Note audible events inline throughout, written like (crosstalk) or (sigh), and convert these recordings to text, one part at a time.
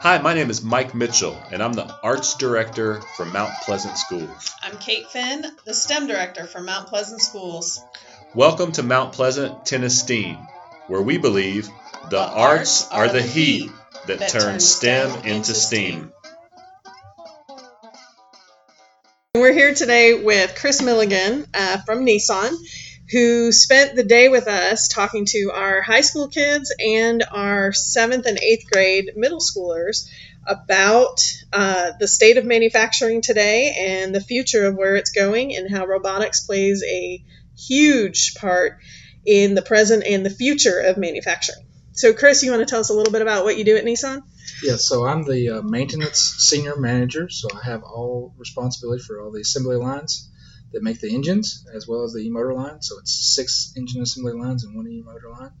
Hi, my name is Mike Mitchell, and I'm the Arts Director for Mount Pleasant Schools. I'm Kate Finn, the STEM Director for Mount Pleasant Schools. Welcome to Mount Pleasant Tennis where we believe the, the arts, arts are the heat that, that turns STEM into steam. We're here today with Chris Milligan uh, from Nissan who spent the day with us talking to our high school kids and our seventh and eighth grade middle schoolers about uh, the state of manufacturing today and the future of where it's going and how robotics plays a huge part in the present and the future of manufacturing. So, Chris, you want to tell us a little bit about what you do at Nissan? Yeah, so I'm the uh, maintenance senior manager, so I have all responsibility for all the assembly lines that make the engines as well as the e-motor line. So it's six engine assembly lines and one e-motor line.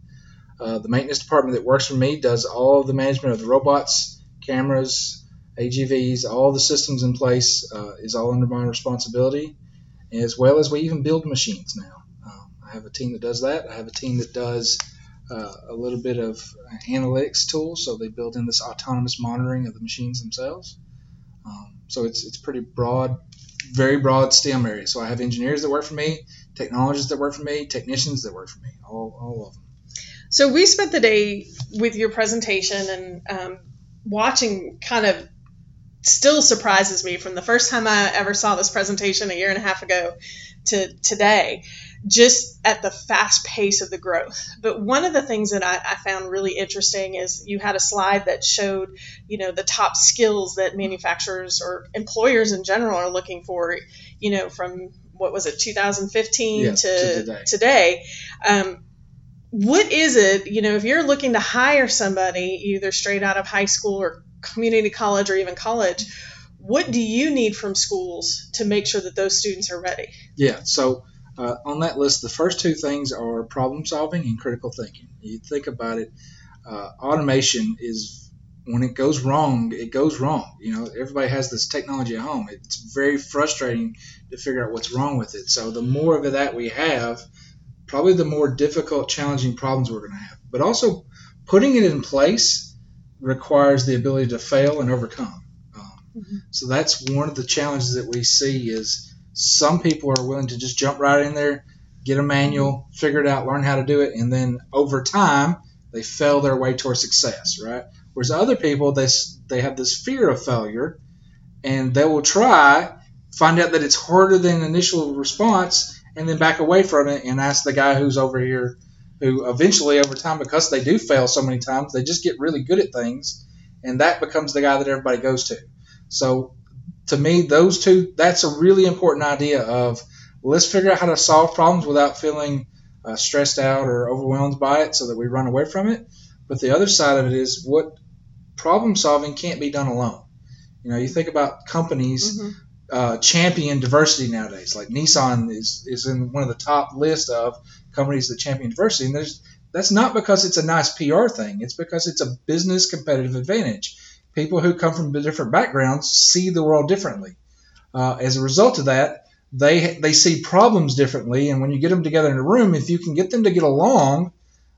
Uh, the maintenance department that works for me does all of the management of the robots, cameras, AGVs, all the systems in place uh, is all under my responsibility, as well as we even build machines now. Um, I have a team that does that. I have a team that does uh, a little bit of analytics tools, so they build in this autonomous monitoring of the machines themselves. Um, so it's it's pretty broad very broad STEM area. So I have engineers that work for me, technologists that work for me, technicians that work for me, all, all of them. So we spent the day with your presentation and um, watching kind of still surprises me from the first time I ever saw this presentation a year and a half ago to today just at the fast pace of the growth. But one of the things that I, I, found really interesting is you had a slide that showed, you know, the top skills that manufacturers or employers in general are looking for, you know, from what was it, 2015 to, to, today. today. Um, what is it, you know, if you're looking to hire somebody either straight out of high school or community college or even college, what do you need from schools to make sure that those students are ready? Yeah, so uh, on that list, the first two things are problem solving and critical thinking. You think about it, uh, automation is when it goes wrong, it goes wrong. You know, everybody has this technology at home. It's very frustrating to figure out what's wrong with it. So the more of that we have, probably the more difficult, challenging problems we're going to have. But also, putting it in place requires the ability to fail and overcome. So that's one of the challenges that we see is some people are willing to just jump right in there, get a manual, figure it out, learn how to do it, and then over time they fail their way towards success, right? Whereas other people they they have this fear of failure, and they will try, find out that it's harder than initial response, and then back away from it and ask the guy who's over here, who eventually over time because they do fail so many times, they just get really good at things, and that becomes the guy that everybody goes to. So to me, those two, that's a really important idea of let's figure out how to solve problems without feeling uh, stressed out or overwhelmed by it so that we run away from it. But the other side of it is what problem solving can't be done alone. You know, you think about companies mm-hmm. uh, champion diversity nowadays. Like Nissan is, is in one of the top list of companies that champion diversity. And there's, that's not because it's a nice PR thing. It's because it's a business competitive advantage people who come from different backgrounds see the world differently. Uh, as a result of that, they they see problems differently, and when you get them together in a room, if you can get them to get along,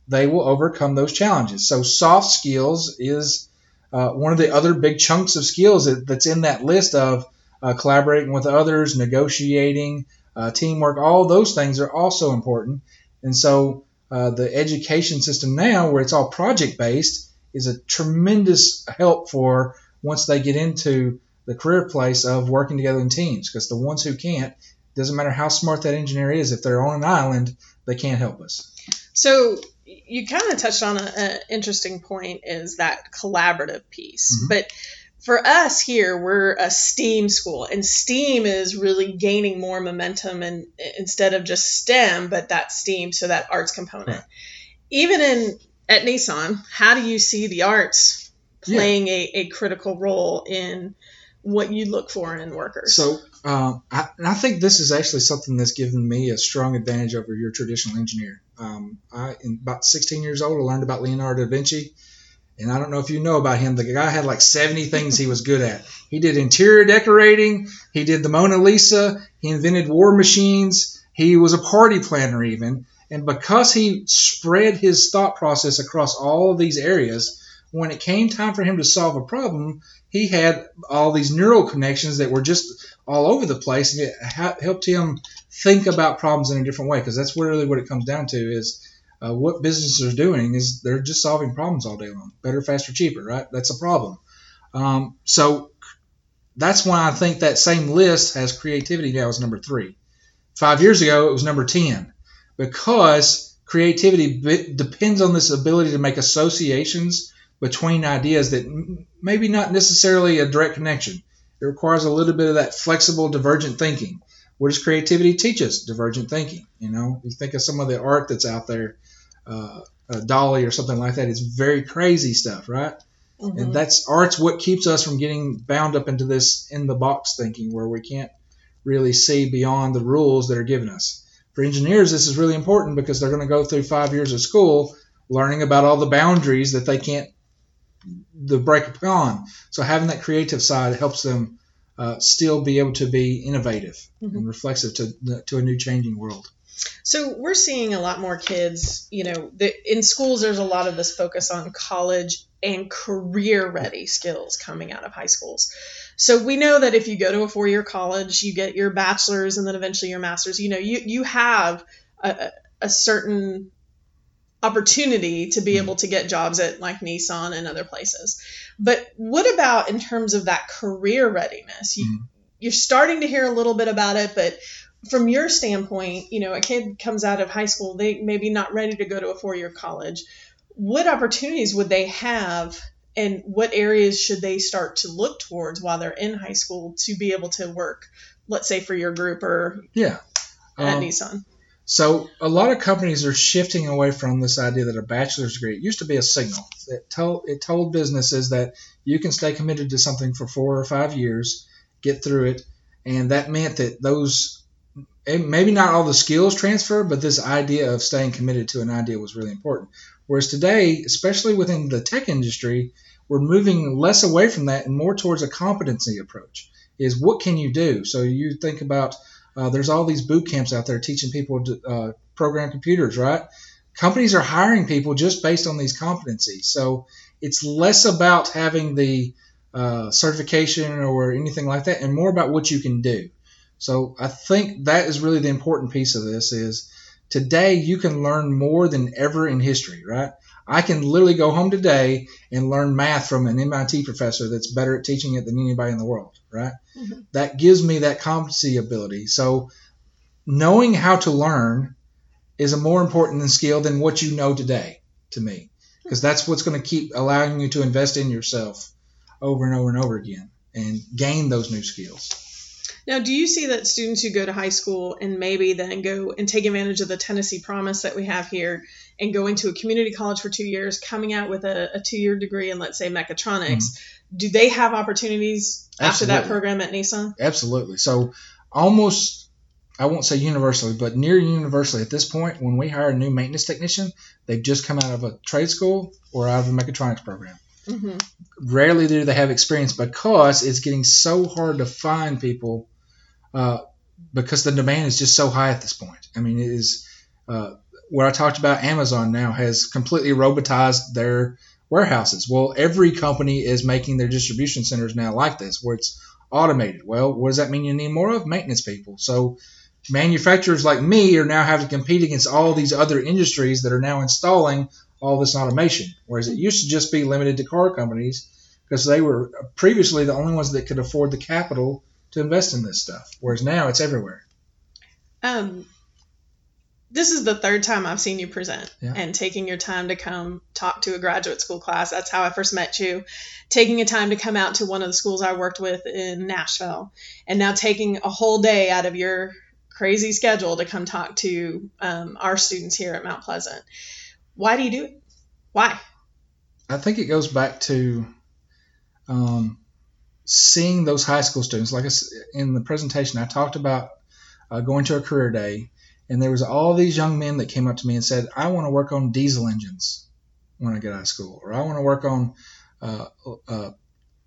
they will overcome those challenges. So soft skills is uh, one of the other big chunks of skills that, that's in that list of uh, collaborating with others, negotiating, uh, teamwork. All those things are also important. And so uh, the education system now, where it's all project based, is a tremendous help for once they get into the career place of working together in teams. Because the ones who can't, doesn't matter how smart that engineer is, if they're on an island, they can't help us. So you kind of touched on an interesting point is that collaborative piece, mm-hmm. but for us here, we're a STEAM school, and STEAM is really gaining more momentum, and instead of just STEM, but that STEAM, so that arts component. Right. Even in at Nissan, how do you see the arts playing yeah. a, a critical role in what you look for in workers? So, um, I, and I think this is actually something that's given me a strong advantage over your traditional engineer. Um, I, in about 16 years old, I learned about Leonardo da Vinci. And I don't know if you know about him. The guy had like 70 things he was good at. He did interior decorating. He did the Mona Lisa. He invented war machines. He was a party planner even. And because he spread his thought process across all of these areas, when it came time for him to solve a problem, he had all these neural connections that were just all over the place, and it helped him think about problems in a different way. Because that's really what it comes down to is uh, what businesses are doing is they're just solving problems all day long. Better, faster, cheaper, right? That's a problem. Um, so that's why I think that same list has creativity now as number three. Five years ago, it was number 10 because creativity b- depends on this ability to make associations between ideas that m- maybe not necessarily a direct connection. It requires a little bit of that flexible, divergent thinking. What does creativity teach us? Divergent thinking. You know, you think of some of the art that's out there, uh, uh, Dali or something like that. It's very crazy stuff, right? Mhm. And that's art's what keeps us from getting bound up into this in the box thinking where we can't really see beyond the rules that are given us. For engineers, this is really important because they're going to go through five years of school learning about all the boundaries that they can't the break upon. So having that creative side helps them uh, still be able to be innovative Mhm. and reflexive to to a new changing world. So we're seeing a lot more kids, you know, the, in schools there's a lot of this focus on college and career ready skills coming out of high schools. So we know that if you go to a four-year college, you get your bachelor's and then eventually your master's, you know, you you have a, a- certain opportunity to be able to get jobs at like Nissan and other places. But what about in terms of that career readiness? You, Mhm. You're starting to hear a little bit about it, but from your standpoint, you know, a kid comes out of high school, they maybe not ready to go to a four-year college. What opportunities would they have and what areas should they start to look towards while they're in high school to be able to work, let's say for your group or Yeah. at Um, Nissan? So a lot of companies are shifting away from this idea that a bachelor's degree it used to be a signal. It told it told businesses that you can stay committed to something for four or five years, get through it, and that meant that those maybe not all the skills transfer, but this idea of staying committed to an idea was really important. Whereas today, especially within the tech industry, we're moving less away from that and more towards a competency approach. Is what can you do? So you think about uh, there's all these boot camps out there teaching people to uh, program computers, right? Companies are hiring people just based on these competencies. So it's less about having the uh, certification or anything like that, and more about what you can do. So I think that is really the important piece of this. Is today you can learn more than ever in history, right? I can literally go home today and learn math from an MIT professor that's better at teaching it than anybody in the world, right? Mhm. That gives me that competency ability. So knowing how to learn is a more important skill than what you know today to me because that's what's going to keep allowing you to invest in yourself over and over and over again and gain those new skills. Now, do you see that students who go to high school and maybe then go and take advantage of the Tennessee Promise that we have here and go into a community college for two years, coming out with a, a two year degree in, let's say, mechatronics, do they have opportunities after that program at Nissan? Absolutely. So almost I won't say universally, but near universally at this point, when we hire a new maintenance technician, they've just come out of a trade school or out of a mechatronics program. hmm Rarely do they have experience because it's getting so hard to find people uh, because the demand is just so high at this point. I mean, it is uh, what I talked about. Amazon now has completely robotized their warehouses. Well, every company is making their distribution centers now like this, where it's automated. Well, what does that mean? You need more of maintenance people. So manufacturers like me are now having to compete against all these other industries that are now installing all this automation. Whereas it used to just be limited to car companies because they were previously the only ones that could afford the capital to invest in this stuff. Whereas now it's everywhere. Um, this is the third time I've seen you present Yeah. and taking your time to come talk to a graduate school class. That's how I first met you. Taking a time to come out to one of the schools I worked with in Nashville, and now taking a whole day out of your crazy schedule to come talk to um, our students here at Mount Pleasant. Why do you do it? Why? I think it goes back to um, seeing those high school students. Like I in the presentation, I talked about uh, going to a career day, and there was all these young men that came up to me and said, "I want to work on diesel engines when I get out of school, or I want to work on uh, uh,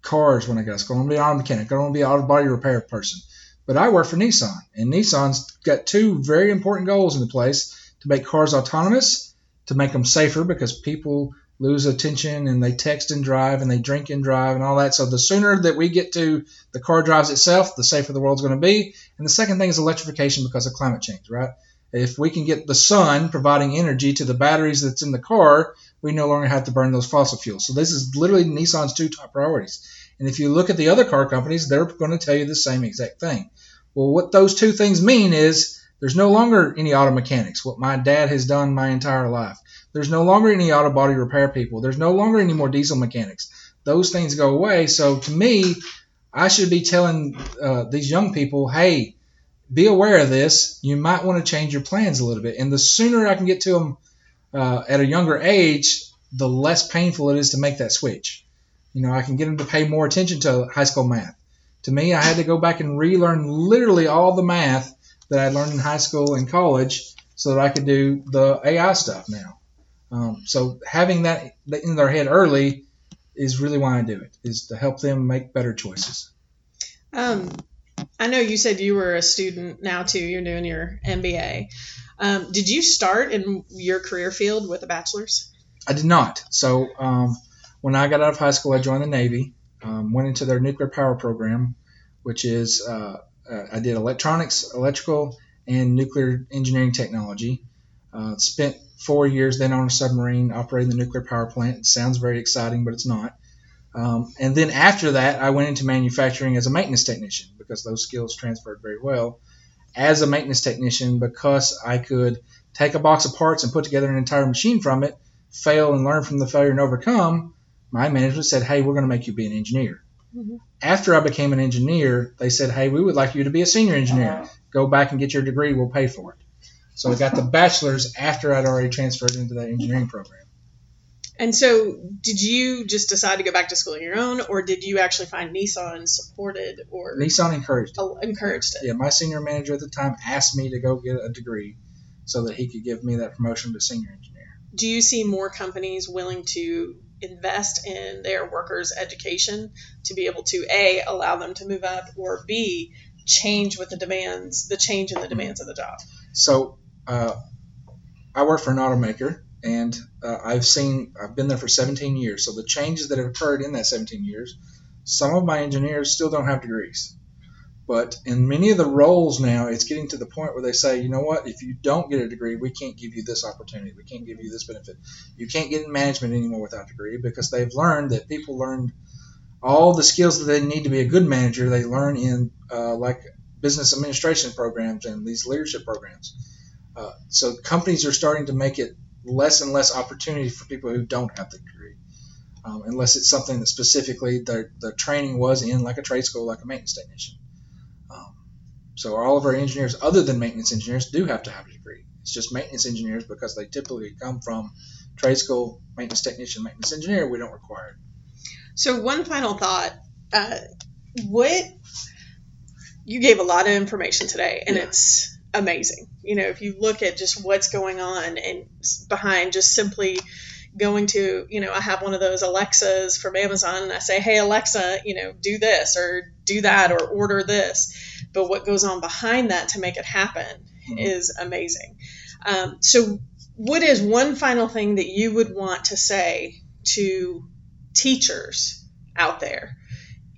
cars when I get out of school. I want to be an auto mechanic. I want to be an auto body repair person." But I work for Nissan, and Nissan's got two very important goals in the place to make cars autonomous, to make them safer because people lose attention and they text and drive and they drink and drive and all that. So the sooner that we get to the car drives itself, the safer the world's going to be. And the second thing is electrification because of climate change, right? If we can get the sun providing energy to the batteries that's in the car, we no longer have to burn those fossil fuels. So this is literally Nissan's two top priorities. And if you look at the other car companies, they're going to tell you the same exact thing. Well, what those two things mean is there's no longer any auto mechanics, what my dad has done my entire life. There's no longer any auto body repair people. There's no longer any more diesel mechanics. Those things go away. So to me, I should be telling uh, these young people, hey, be aware of this. You might want to change your plans a little bit. And the sooner I can get to them uh, at a younger age, the less painful it is to make that switch. You know, I can get them to pay more attention to high school math. To me, I had to go back and relearn literally all the math that I learned in high school and college so that I could do the AI stuff now. Um, so having that in their head early is really why I do it, is to help them make better choices. Um, I know you said you were a student now too. You're doing your MBA. Um, did you start in your career field with a bachelor's? I did not. So um, when I got out of high school, I joined the Navy, um, went into their nuclear power program, which is uh, uh, I did electronics, electrical, and nuclear engineering technology. Uh, spent four years then on a submarine operating the nuclear power plant. It sounds very exciting, but it's not. Um, and then after that, I went into manufacturing as a maintenance technician because those skills transferred very well. As a maintenance technician, because I could take a box of parts and put together an entire machine from it, fail and learn from the failure and overcome, my management said, hey, we're going to make you be an engineer. Mm-hmm. After I became an engineer, they said, hey, we would like you to be a senior engineer. Go back and get your degree, we'll pay for it. So I got the bachelor's after I'd already transferred into that engineering program. And so, did you just decide to go back to school on your own, or did you actually find Nissan supported or Nissan encouraged it? Oh, encouraged it. Yeah, my senior manager at the time asked me to go get a degree so that he could give me that promotion to senior engineer. Do you see more companies willing to invest in their workers' education to be able to a allow them to move up, or b change with the demands, the change in the demands of the job? So, uh, I work for an automaker and uh, I've seen I've been there for 17 years. So the changes that have occurred in that 17 years, some of my engineers still don't have degrees. But in many of the roles now, it's getting to the point where they say, you know what, if you don't get a degree, we can't give you this opportunity. We can't give you this benefit. You can't get in management anymore without a degree because they've learned that people learn all the skills that they need to be a good manager. They learn in uh, like business administration programs and these leadership programs. Uh, so companies are starting to make it less and less opportunity for people who don't have the degree, um, unless it's something that specifically the, the training was in, like a trade school, like a maintenance technician. Um, so all of our engineers, other than maintenance engineers, do have to have a degree. It's just maintenance engineers because they typically come from trade school, maintenance technician, maintenance engineer. We don't require it. So one final thought: uh, what you gave a lot of information today, and yeah. it's amazing. You know, if you look at just what's going on and behind just simply going to, you know, I have one of those Alexas from Amazon and I say, hey, Alexa, you know, do this or do that or order this. But what goes on behind that to make it happen mm-hmm. is amazing. Um, so, what is one final thing that you would want to say to teachers out there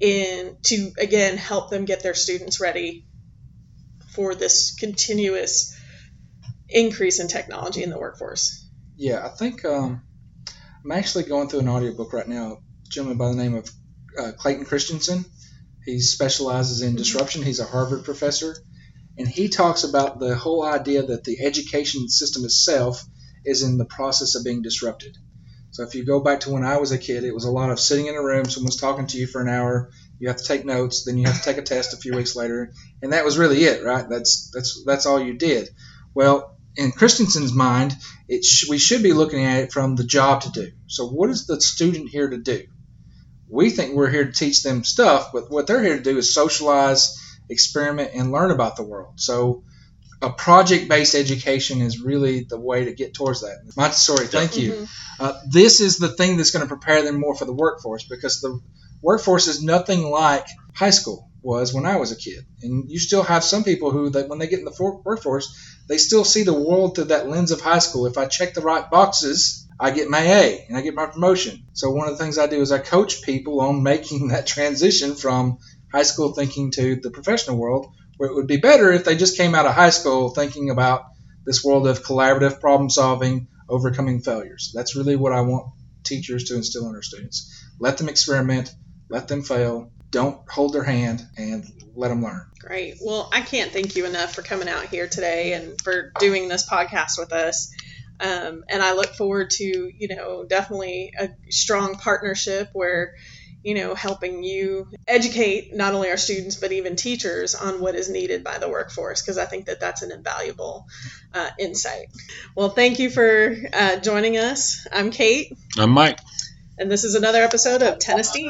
in to again help them get their students ready for this continuous increase in technology in the workforce? Yeah, I think um, I'm actually going through an audiobook right now. A gentleman by the name of uh, Clayton Christensen. He specializes in disruption. He's a Harvard professor, and he talks about the whole idea that the education system itself is in the process of being disrupted. So if you go back to when I was a kid, it was a lot of sitting in a room, someone's talking to you for an hour, you have to take notes, then you have to take a test a few weeks later, and that was really it, right? That's that's that's all you did. Well, in Christensen's mind, it sh- we should be looking at it from the job to do. So, what is the student here to do? We think we're here to teach them stuff, but what they're here to do is socialize, experiment, and learn about the world. So, a project-based education is really the way to get towards that. Montessori, thank you. Mm-hmm. Uh, this is the thing that's going to prepare them more for the workforce because the workforce is nothing like high school. Was when I was a kid. And you still have some people who, that when they get in the for- workforce, they still see the world through that lens of high school. If I check the right boxes, I get my A and I get my promotion. So one of the things I do is I coach people on making (laughs) that transition from high school thinking to the professional world, where it would be better if they just came out of high school thinking about this world of collaborative problem solving, overcoming failures. That's really what I want teachers to instill in our students. Let them experiment, let them fail, don't hold their hand, and let them learn. Great. Well, I can't thank you enough for coming out here today and for doing this podcast with us. Um, and I look forward to, you know, definitely a strong partnership where, you know, helping you educate not only our students but even teachers on what is needed by the workforce because I think that that's an invaluable uh, insight. Well, thank you for uh, joining us. I'm Kate, I'm Mike. and this is another episode of Tennessee.